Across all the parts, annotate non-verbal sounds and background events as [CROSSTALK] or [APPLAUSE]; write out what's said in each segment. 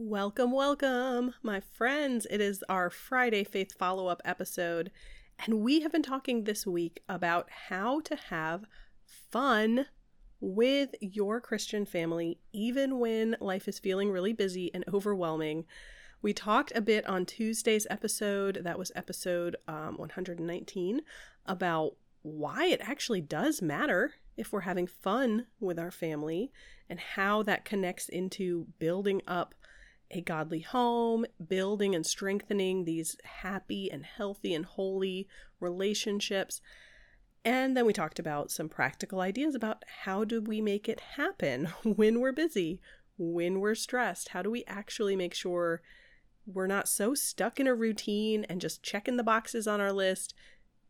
Welcome, welcome, my friends. It is our Friday Faith Follow Up episode, and we have been talking this week about how to have fun with your Christian family, even when life is feeling really busy and overwhelming. We talked a bit on Tuesday's episode, that was episode um, 119, about why it actually does matter if we're having fun with our family and how that connects into building up a godly home, building and strengthening these happy and healthy and holy relationships. And then we talked about some practical ideas about how do we make it happen [LAUGHS] when we're busy, when we're stressed? How do we actually make sure we're not so stuck in a routine and just checking the boxes on our list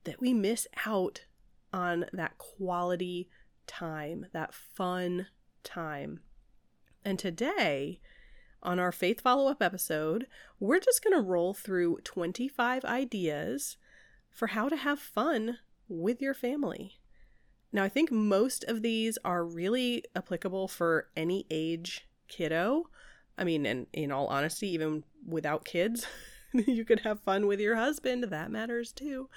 that we miss out on that quality time, that fun time? And today, on our Faith Follow Up episode, we're just going to roll through 25 ideas for how to have fun with your family. Now, I think most of these are really applicable for any age kiddo. I mean, and in all honesty, even without kids, [LAUGHS] you could have fun with your husband. That matters too.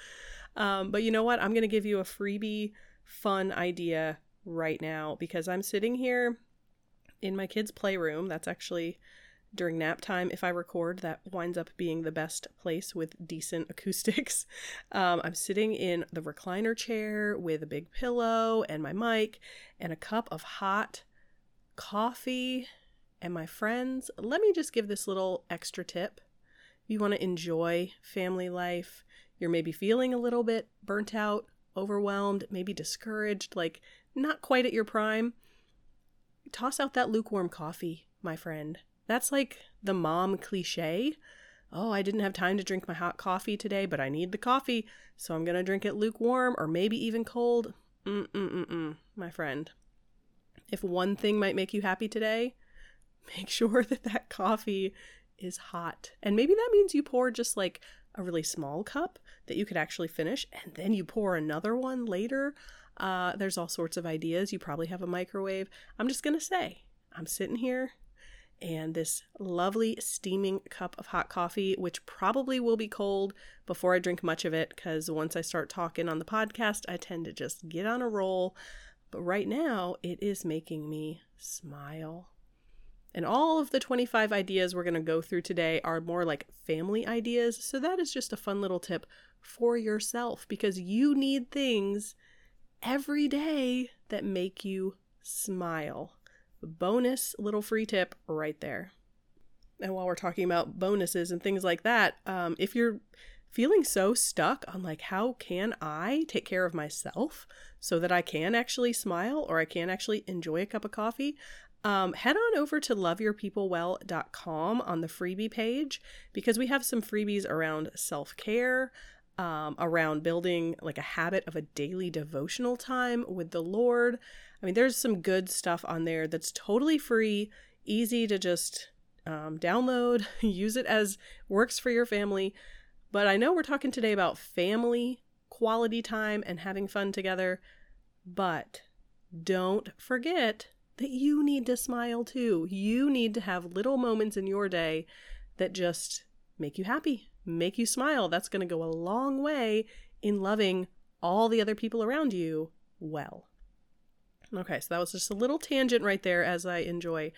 Um, but you know what? I'm going to give you a freebie fun idea right now because I'm sitting here in my kids' playroom. That's actually during nap time. If I record, that winds up being the best place with decent [LAUGHS] acoustics. Um, I'm sitting in the recliner chair with a big pillow and my mic and a cup of hot coffee. And my friends, let me just give this little extra tip. If you want to enjoy family life, you're maybe feeling a little bit burnt out, overwhelmed, maybe discouraged, like not quite at your prime toss out that lukewarm coffee, my friend. That's like the mom cliche. Oh, I didn't have time to drink my hot coffee today, but I need the coffee, so I'm going to drink it lukewarm or maybe even cold. Mm-mm-mm-mm, my friend. If one thing might make you happy today, [LAUGHS] make sure [LAUGHS] that that coffee is hot. And maybe that means you pour just like a really small cup that you could actually finish, and then you pour another one later. Uh, there's all sorts of ideas. You probably have a microwave. I'm just going to say, I'm sitting here and this lovely steaming cup of hot coffee, which probably will be cold before I drink much of it because once I start talking on the podcast, I tend to just get on a roll. But right now, it is making me smile. And all of the 25 ideas we're going to go through today are more like family ideas. So that is just a fun little tip for yourself because you need things every day that make you smile. Bonus little free tip right there. And while we're talking about bonuses and things like that, um, if you're feeling so stuck on like how can I take care of myself so that I can actually smile or I can actually enjoy a cup of coffee, um, head on over to loveyourpeoplewell.com on the freebie page because we have some freebies around self care, um, around building like a habit of a daily devotional time with the Lord. I mean, there's some good stuff on there that's totally free, easy to just um, download, [LAUGHS] use it as works for your family. But I know we're talking today about family quality time and having fun together. But don't forget that you need to smile too. You need to have little moments in your day that just make you happy, make you smile. That's going to go a long way in loving all the other people around you well. Okay, so that was just a little tangent right there as I enjoy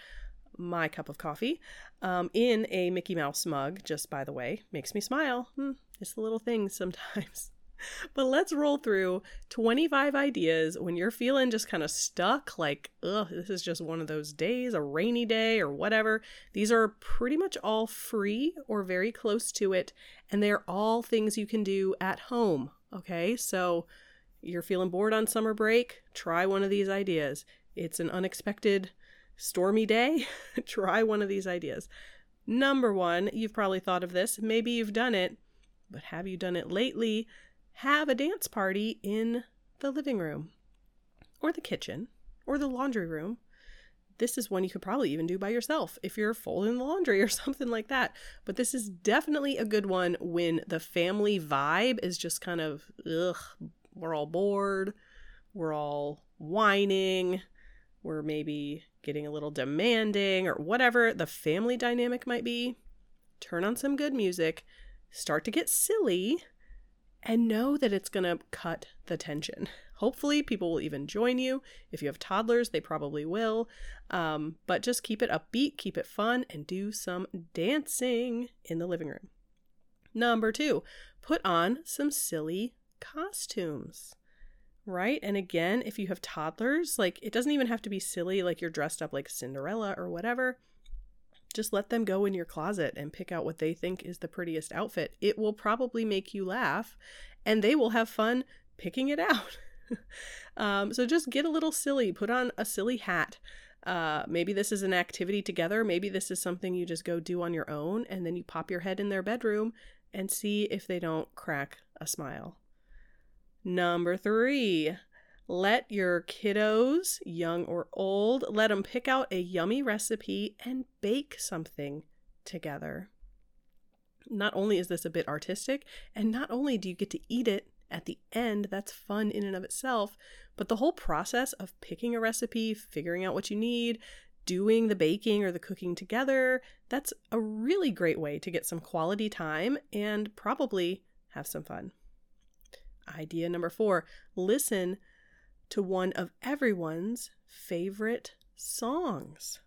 my cup of coffee um, in a Mickey Mouse mug, just by the way. Makes me smile. Hmm, it's the little things sometimes. But let's roll through 25 ideas when you're feeling just kind of stuck, like, ugh, this is just one of those days, a rainy day or whatever. These are pretty much all free or very close to it, and they're all things you can do at home. Okay, so you're feeling bored on summer break, try one of these ideas. It's an unexpected stormy day, [LAUGHS] try one of these ideas. Number one, you've probably thought of this, maybe you've done it, but have you done it lately? Have a dance party in the living room, or the kitchen, or the laundry room. This is one you could probably even do by yourself if you're folding the laundry [LAUGHS] or something like that. But this is definitely a good one when the family vibe is just kind of, ugh, we're all bored, we're all whining, we're maybe getting a little demanding or whatever the family dynamic might be, turn on some good music, start to get silly, and know that it's going to cut the tension. Hopefully, people will even join you. If you have toddlers, they probably will. Um, but just keep it upbeat, keep it fun, and do some dancing in the living room. Number two, put on some silly costumes right? And again, if you have toddlers, like it doesn't even have to be silly, like you're dressed up like Cinderella or whatever. Just let them go in your closet and pick out what they think is the prettiest outfit. It will probably make you laugh and they will have fun picking it out. [LAUGHS] um, so just get a little silly, put on a silly hat. Uh, maybe this is an activity together. Maybe this is something you just go do on your own and then you pop your head in their bedroom and see if they don't crack a smile. Number three, let your kiddos, young or old, let them pick out a yummy recipe and bake something together. Not only is this a bit artistic, and not only do you get to eat it at the end, that's fun in and of itself, but the whole process of picking a recipe, figuring out what you need, doing the baking or the cooking together, that's a really great way to get some quality time and probably have some fun. Idea number four listen to one of everyone's favorite songs,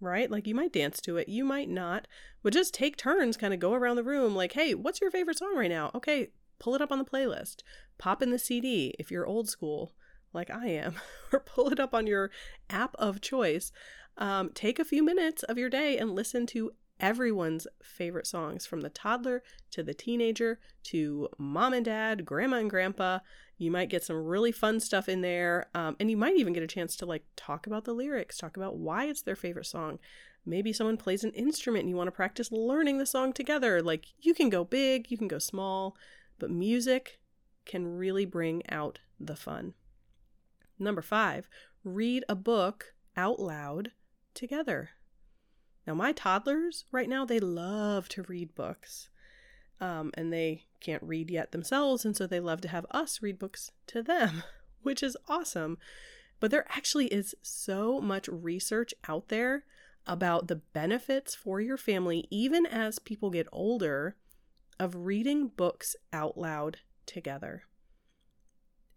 right? Like you might dance to it, you might not, but just take turns, kind of go around the room, like, hey, what's your favorite song right now? Okay, pull it up on the playlist, pop in the CD if you're old school, like I am, [LAUGHS] or pull it up on your app of choice. Um, take a few minutes of your day and listen to everyone's favorite songs from the toddler to the teenager to mom and dad, grandma and grandpa. You might get some really fun stuff in there. Um, and you might even get a chance to like talk about the lyrics, talk about why it's their favorite song. Maybe someone plays an instrument and you want to practice learning the song together. Like you can go big, you can go small, but music can really bring out the fun. Number five, read a book out loud together. Now, my toddlers right now, they love to read books. Um, and they can't read yet themselves, and so they love to have us read books to them, [LAUGHS] which is awesome. But there actually is so much research out there about the benefits for your family, even as people get older, of reading books out loud together.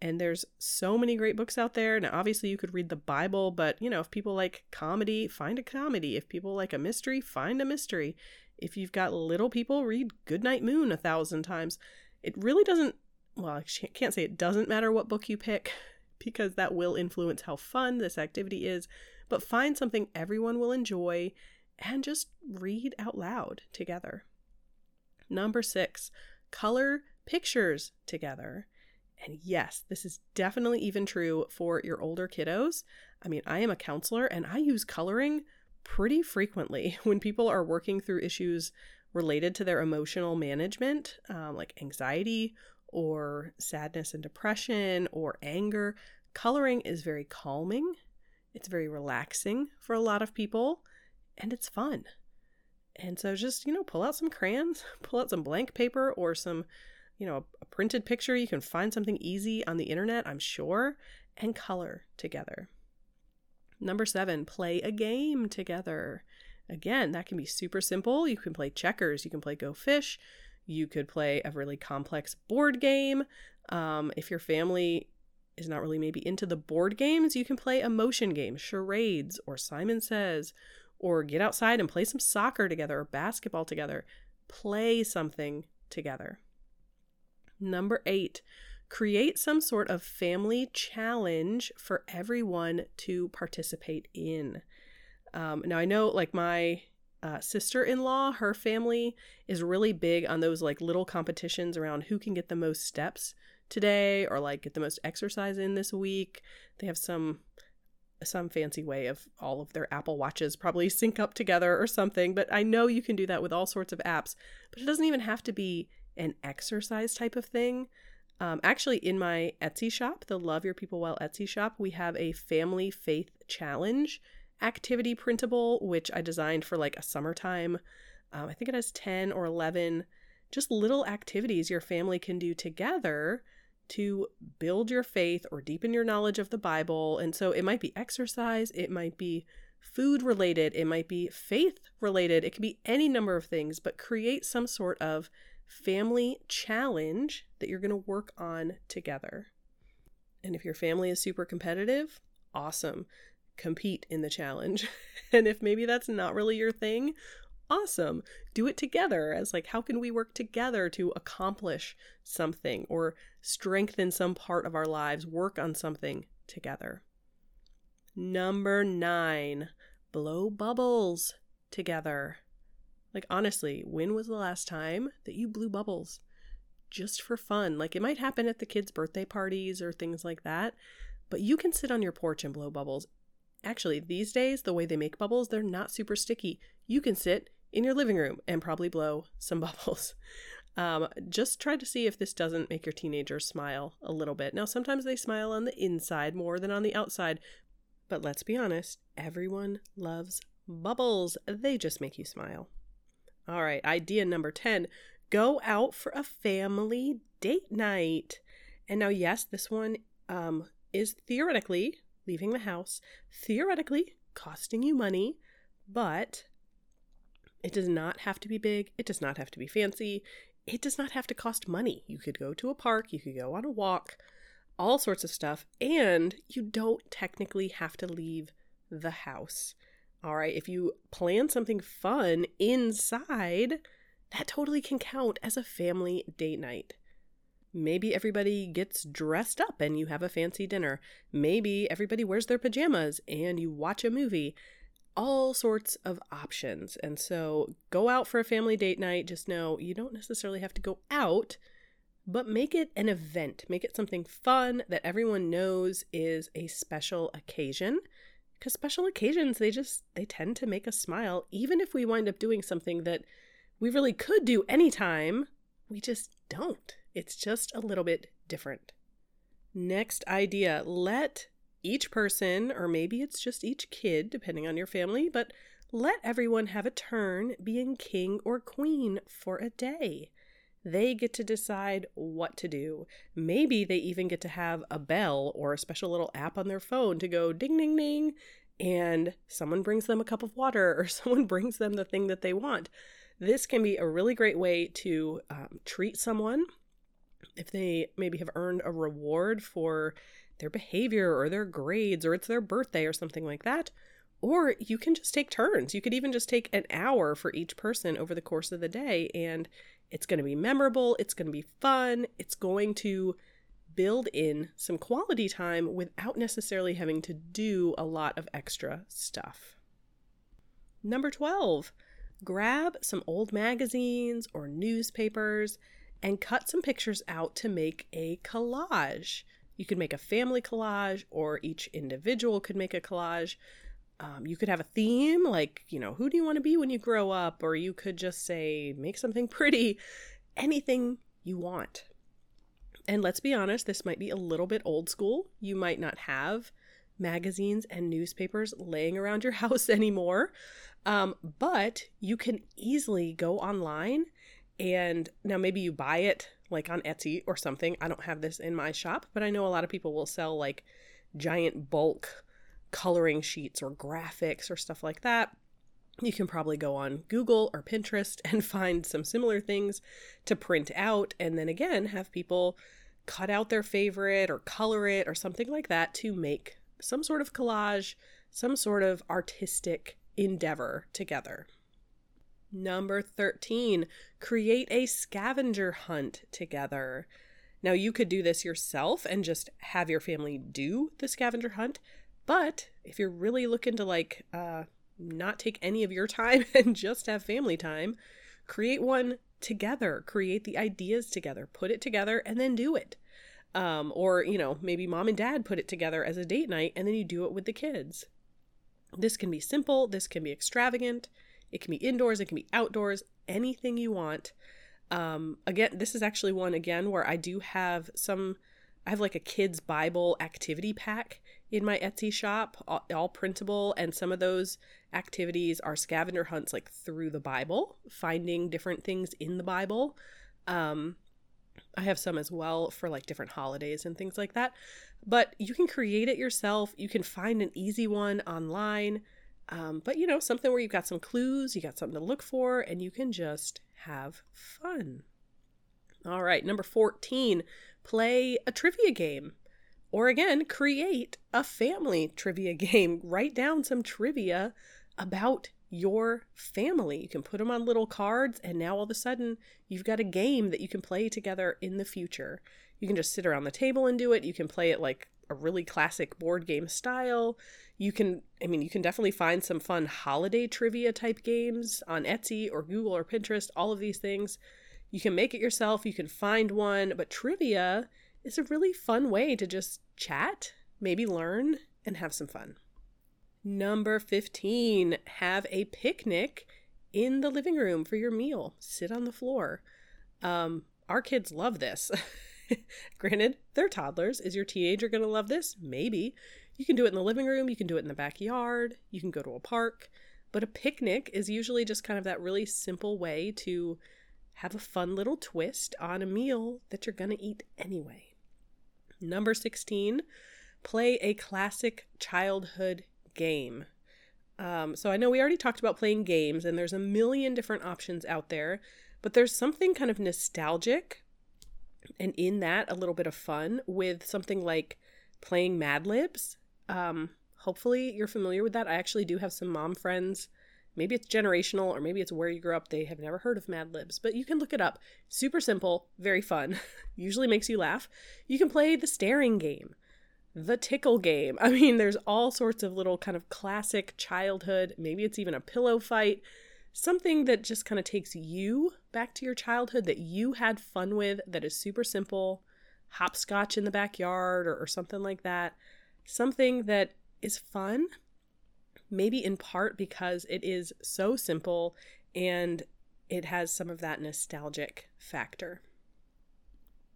And there's so many great books out there. Now, obviously, you could read the Bible, but you know, if people like comedy, find a comedy. If people like a mystery, find a mystery. If you've got little people, read Goodnight Moon a thousand times. It really doesn't, well, I can't say it doesn't matter what book you pick [LAUGHS] because that will influence how fun this activity is, but find something everyone will enjoy and just read out loud together. Number six, color pictures together. And yes, this is definitely even true for your older kiddos. I mean, I am a counselor and I use coloring pretty frequently [LAUGHS] when people are working through issues related to their emotional management, um, like anxiety or sadness and depression or anger. Coloring is very calming, it's very relaxing for a lot of people, and it's fun. And so just, you know, pull out some crayons, [LAUGHS] pull out some blank paper or some you know, a printed picture. You can find something easy on the internet, I'm sure, and color together. Number seven, play a game together. Again, that can be super simple. You can play checkers, you can play Go Fish, you could play a really complex board game. Um, if your family is not really maybe into the board games, you can play a motion game, charades, or Simon Says, or get outside and play some soccer together or basketball together. Play something together. Number eight, create some sort of family challenge for everyone to participate in. Um, now, I know like my uh, sister in law, her family is really big on those like little competitions around who can get the most steps today or like get the most exercise in this week. They have some some fancy way of all of their Apple Watches probably [LAUGHS] sync up together or something, but I know you can do that with all sorts of apps. But it doesn't even have to be an exercise type of thing. Um, actually, in my Etsy shop, the Love Your People Well Etsy shop, we have a family faith challenge activity printable, which I designed for like a summertime. Um, I think it has 10 or 11 just little activities your family can do together to build your faith or deepen your knowledge of the Bible. And so it might be exercise, it might be food related, it might be faith related, it could be any number of things, but create some sort of family challenge that you're going to work on together. And if your family is super competitive, awesome. Compete in the challenge. [LAUGHS] and if maybe that's not really your thing, awesome. Do it together as like how can we work together to accomplish something or strengthen some part of our lives, work on something together. Number 9, blow bubbles together. Like honestly, when was the last time that you blew bubbles? Just for fun. Like it might happen at the kids' birthday parties or things like that, but you can sit on your porch and blow bubbles. Actually, these days, the way they make bubbles, they're not super sticky. You can sit in your living room and probably blow some [LAUGHS] bubbles. Um, just try to see if this doesn't make your teenager smile a little bit. Now, sometimes they smile on the inside more than on the outside, but let's be honest, everyone loves bubbles. They just make you smile. All right, idea number 10 go out for a family date night. And now, yes, this one um, is theoretically leaving the house, theoretically costing you money, but it does not have to be big. It does not have to be fancy. It does not have to cost money. You could go to a park, you could go on a walk, all sorts of stuff, and you don't technically have to leave the house. All right, if you plan something fun inside, that totally can count as a family date night. Maybe everybody gets dressed up and you have a fancy dinner. Maybe everybody wears their pajamas and you watch a movie all sorts of options. And so go out for a family date night. Just know you don't necessarily have to go out, but make it an event. Make it something fun that everyone knows is a special occasion. Because special occasions, they just they tend to make us smile, even if we wind up doing something that we really could do anytime. We just don't. It's just a little bit different. Next idea let each person, or maybe it's just each kid, depending on your family, but let everyone have a turn being king or queen for a day. They get to decide what to do. Maybe they even get to have a bell or a special little app on their phone to go ding, ding, ding, and someone brings them a cup of water [LAUGHS] or someone brings them the thing that they want. This can be a really great way to um, treat someone if they maybe have earned a reward for their behavior or their grades or it's their birthday or something like that. Or you can just take turns. You could even just take an hour for each person over the course of the day, and it's going to be memorable, it's going to be fun, it's going to build in some quality time without necessarily having to do a lot of extra stuff. Number 12, grab some old magazines or newspapers and cut some pictures out to make a collage. You could make a family collage, or each individual could make a collage. Um, you could have a theme, like, you know, who do you want to be when you grow up? Or you could just say, make something [LAUGHS] pretty, anything you want. And let's be honest, this might be a little bit old school. You might not have magazines and newspapers laying around your [LAUGHS] house anymore. Um, but you can easily go online and now maybe you buy it like on Etsy or something. I don't have this in my shop, but I know a lot of people will sell like giant bulk coloring sheets or graphics or stuff like that. You can probably go on Google or Pinterest [LAUGHS] and find some similar things to print out, and then again, have people cut out their favorite or color it or something like that to make some sort of collage, some sort of artistic endeavor together. Number 13, create a scavenger hunt together. Now, you could do this yourself and just have your family do the scavenger hunt. But if you're really looking to like uh, not take any of your time [LAUGHS] and just have family time, create one together, create the ideas together, put it together, and then do it. Um, or, you know, maybe mom and dad put it together as a date night and then you do it with the kids. This can be simple, this can be extravagant, it can be indoors, it can be outdoors, anything you want. Um, again, this is actually one again where I do have some I have like a kids Bible activity pack in my Etsy shop, all, all, printable, and some of those activities are scavenger hunts like through the Bible, finding different things in the Bible. Um, I have some as well for like different holidays and things like that. But you can create it yourself. You can find an easy one online. Um, but you know, something where you've got some clues, you got something to look for, and you can just have fun. All right, number 14, play a trivia game. Or again, create a family trivia game. [LAUGHS] Write down some trivia about your family. You can put them on little cards, and now all of a sudden, you've got a game that you can play together in the future. You can just sit around the table and do it. You can play it like a really classic board game style. You can, I mean, you can definitely find some fun holiday trivia type games on Etsy or Google or Pinterest, all of these things. You can make it yourself, you can find one, but trivia is a really fun way to just chat, maybe learn, and have some fun. Number 15, have a picnic in the living room for your meal. Sit on the floor. Um, our kids love this. [LAUGHS] Granted, they're toddlers. Is your teenager going to love this? Maybe. You can do it in the living room, you can do it in the backyard, you can go to a park. But a picnic is usually just kind of that really simple way to have a fun little twist on a meal that you're going to eat anyway. Number 16, play a classic childhood game. Um, so I know we already talked about playing games, and there's a million different options out there, but there's something kind of nostalgic and in that a little bit of fun with something like playing Mad Libs. Um, hopefully you're familiar with that. I actually do have some mom friends Maybe it's generational or maybe it's where you grew up. They have never heard of Mad Libs, but you can look it up. Super simple, very fun, [LAUGHS] usually makes you laugh. You can play the staring game, the tickle game. [LAUGHS] I mean, there's all sorts of little kind of classic childhood, maybe it's even a pillow fight, something that just kind of takes you back to your childhood that you had fun with, that is super simple, hopscotch in the backyard or, or something like that. Something that is fun maybe in part because it is so simple and it has some of that nostalgic factor.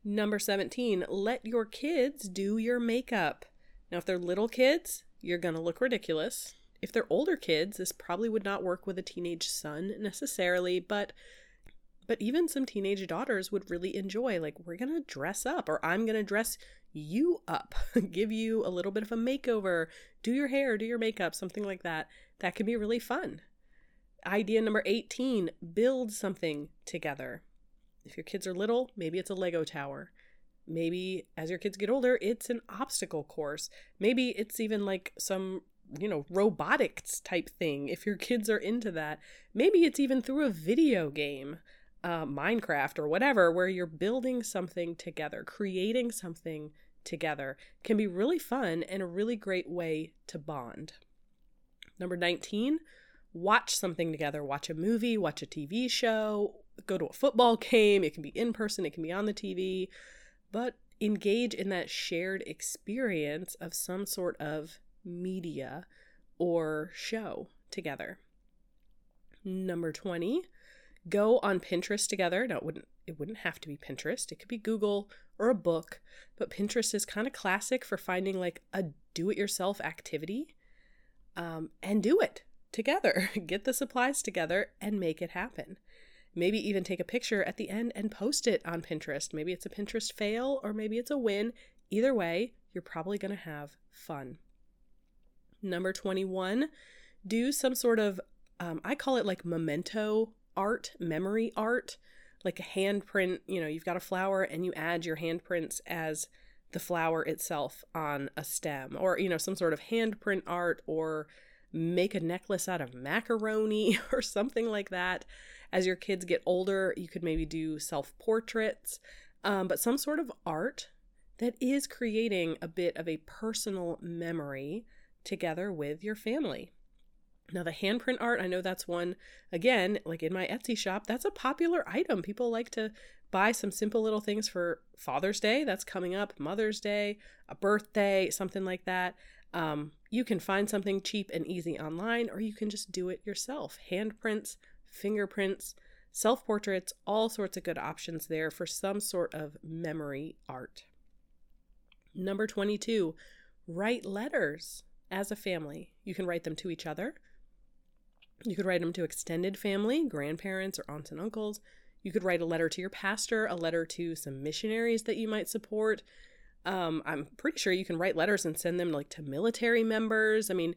Number 17, let your kids do your makeup. Now, if they're little kids, you're going to look ridiculous. If they're older kids, this probably would not work with a teenage son necessarily, but but even some teenage daughters would really enjoy like we're going to dress up or I'm going to dress you up, [LAUGHS] give you a little bit of a makeover, do your hair, do your makeup, something like that. That can be really fun. Idea number 18 build something together. If your kids are little, maybe it's a Lego tower. Maybe as your kids get older, it's an obstacle course. Maybe it's even like some, you know, robotics type thing if your kids are into that. Maybe it's even through a video game uh, Minecraft or whatever, where you're building something together, creating something together, can be really fun and a really great way to bond. Number 19, watch something together. Watch a movie, watch a TV show, go to a football game. It can be in person, it can be on the TV, but engage in that shared experience of some sort of media or show together. Number 20, go on Pinterest together. Now it wouldn't it wouldn't have to be Pinterest. It could be Google or a book, but Pinterest is kind of classic for finding like a do-it-yourself activity. Um, and do it together. [LAUGHS] Get the supplies together and make it happen. Maybe even take a picture at the end and post it on Pinterest. Maybe it's a Pinterest fail or maybe it's a win. Either way, you're probably going to have fun. Number 21, do some sort of, um, I call it like memento art, memory art, like a handprint, you know, you've got a flower and you add your handprints as the flower itself on a stem or you know some sort of handprint art or make a necklace out of macaroni [LAUGHS] or something like that. As your kids get older you could maybe do self portraits um, but some sort of art that is creating a bit of a personal memory together with your family Now, the handprint art, I know that's one, again, like in my Etsy shop, that's a popular item. People like to buy some simple little things for Father's Day, that's coming up, Mother's Day, a birthday, something like that. Um, you can find something cheap and easy online, or you can just do it yourself. Handprints, fingerprints, self portraits, all sorts of good options there for some sort of memory art. Number 22, write letters as a family. You can write them to each other. You could write them to extended family, grandparents, or aunts and uncles. You could write a letter to your pastor, a letter to some missionaries that you might support. Um, I'm pretty sure you can write letters and send them like to military members. I mean,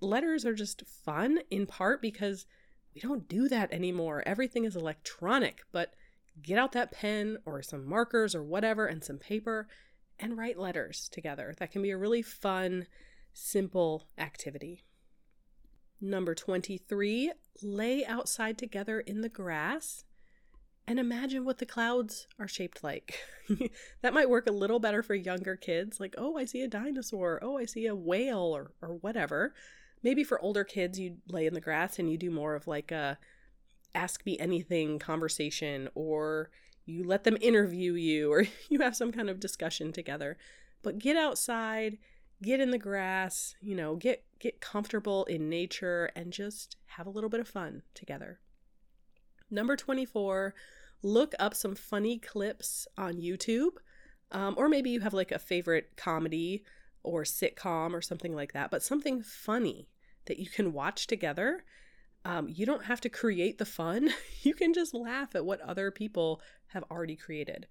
letters are just fun in part because we don't do that anymore. Everything is electronic, but get out that pen or some markers or whatever and some paper and write letters together. That can be a really fun, simple activity. Number 23, lay outside together in the grass and imagine what the clouds are shaped like. [LAUGHS] that might work a little better for younger kids, like, oh, I see a dinosaur, oh, I see a whale, or, or whatever. Maybe for older kids, you lay in the grass and you do more of like a ask me anything conversation, or you let them interview you, or [LAUGHS] you have some kind of discussion together. But get outside, get in the grass, you know, get get comfortable in nature and just have a little bit of fun together. Number 24, look up some funny clips on YouTube. Um, or maybe you have like a favorite comedy or sitcom or something like that, but something funny that you can watch together. Um, you don't have to create the fun. [LAUGHS] you can just laugh at what other people have already created.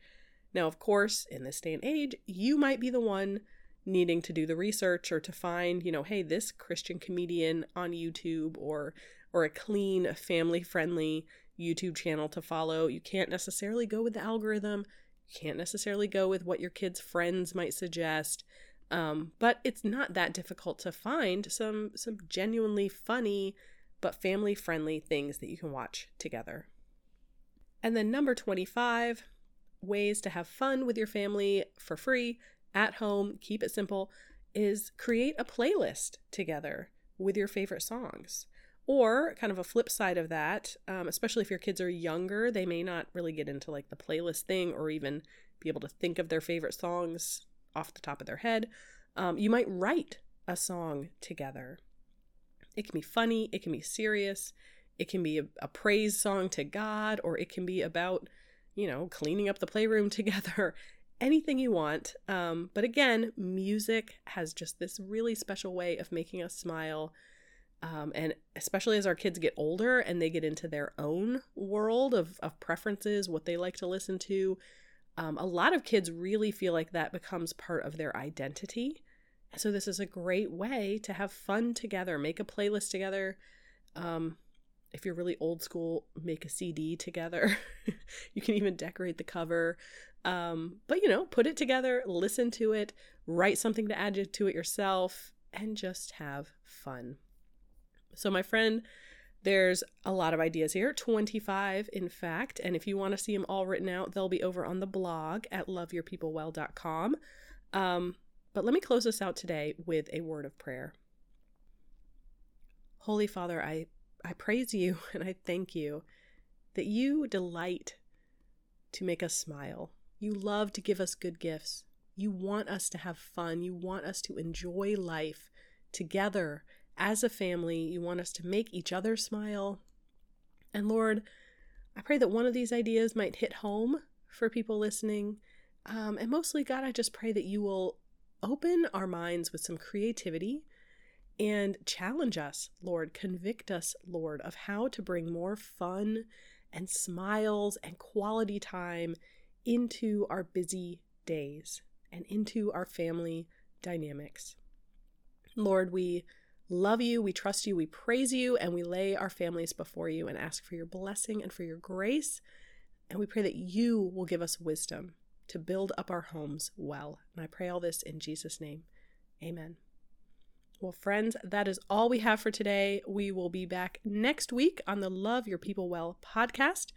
Now, of course, in this day and age, you might be the one needing to do the research or to find, you know, hey, this Christian comedian on YouTube or or a clean, family-friendly YouTube channel to follow. You can't necessarily go with the algorithm. You can't necessarily go with what your kids' friends might suggest. Um, but it's not that difficult to find some some genuinely funny but family friendly things that you can watch together. And then number 25, ways to have fun with your family for free at home, keep it simple, is create a playlist together with your favorite songs. Or, kind of a flip side of that, um, especially if your kids are younger, they may not really get into like the playlist thing or even be able to think of their favorite songs off the top of their head. Um, you might write a song together. It can be funny, it can be serious, it can be a, a praise song to God, or it can be about, you know, cleaning up the playroom [LAUGHS] together anything you want. Um, but again, music has just this really special way of making us smile um, and especially as our kids get older and they get into their own world of, of preferences, what they like to listen to, um, a lot of kids really feel like that becomes part of their identity. So, this is a great way to have fun together, make a playlist together. Um, if you're really old school, make a CD together. [LAUGHS] you can even decorate the cover. Um, but, you know, put it together, listen to it, write something to add to it yourself, and just have fun. So, my friend, there's a lot of ideas here. 25 in fact and if you want to see them all written out they'll be over on the blog at loveyourpeoplewell.com um, but let me close this out today with a word of prayer. Holy father i i praise you [LAUGHS] and i thank you that you delight to make us smile you love to give us good gifts you want us to have fun you want us to enjoy life together as a family, you want us to make each other smile. And Lord, I pray that one of these ideas might hit home for people listening. Um, and mostly, God, I just pray that you will open our minds with some creativity and challenge us, Lord, convict us, Lord, of how to bring more fun and smiles and quality time into our busy days and into our family dynamics. Lord, we love you, we trust you, we praise you, and we lay our families before you and ask for your blessing and for your grace. And we pray that you will give us wisdom to build up our homes well. And I pray all this in Jesus' name. Amen. Well, friends, that is all we have for today. We will be back next week on the Love Your People Well podcast.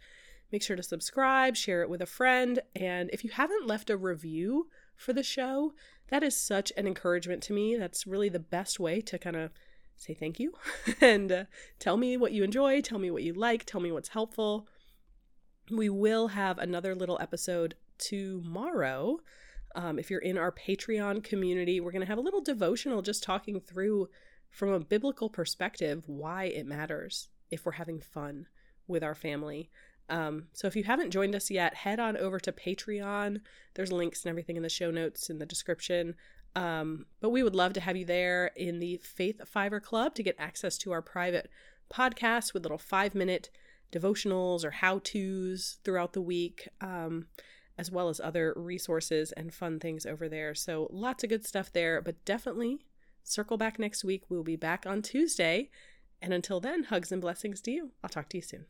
Make sure to subscribe, share it with a friend, and if you haven't left a review for the show, that is such an encouragement to me. That's really the best way to kind of say thank you [LAUGHS] and uh, tell me what you enjoy, tell me what you like, tell me what's helpful. We will have another little episode tomorrow. Um, if you're in our Patreon community, we're going to have a little devotional just talking through from a biblical perspective why it matters if we're having fun with our family. Um, so if you haven't joined us yet, head on over to Patreon. There's links and everything in the show notes in the description. Um, but we would love to have you there in the Faith Fiver Club to get access to our private podcast with little five minute devotionals or how to's throughout the week, um, as well as other resources and fun things over there. So lots of good stuff there, but definitely circle back next week. We'll be back on Tuesday. And until then, hugs and blessings to you. I'll talk to you soon.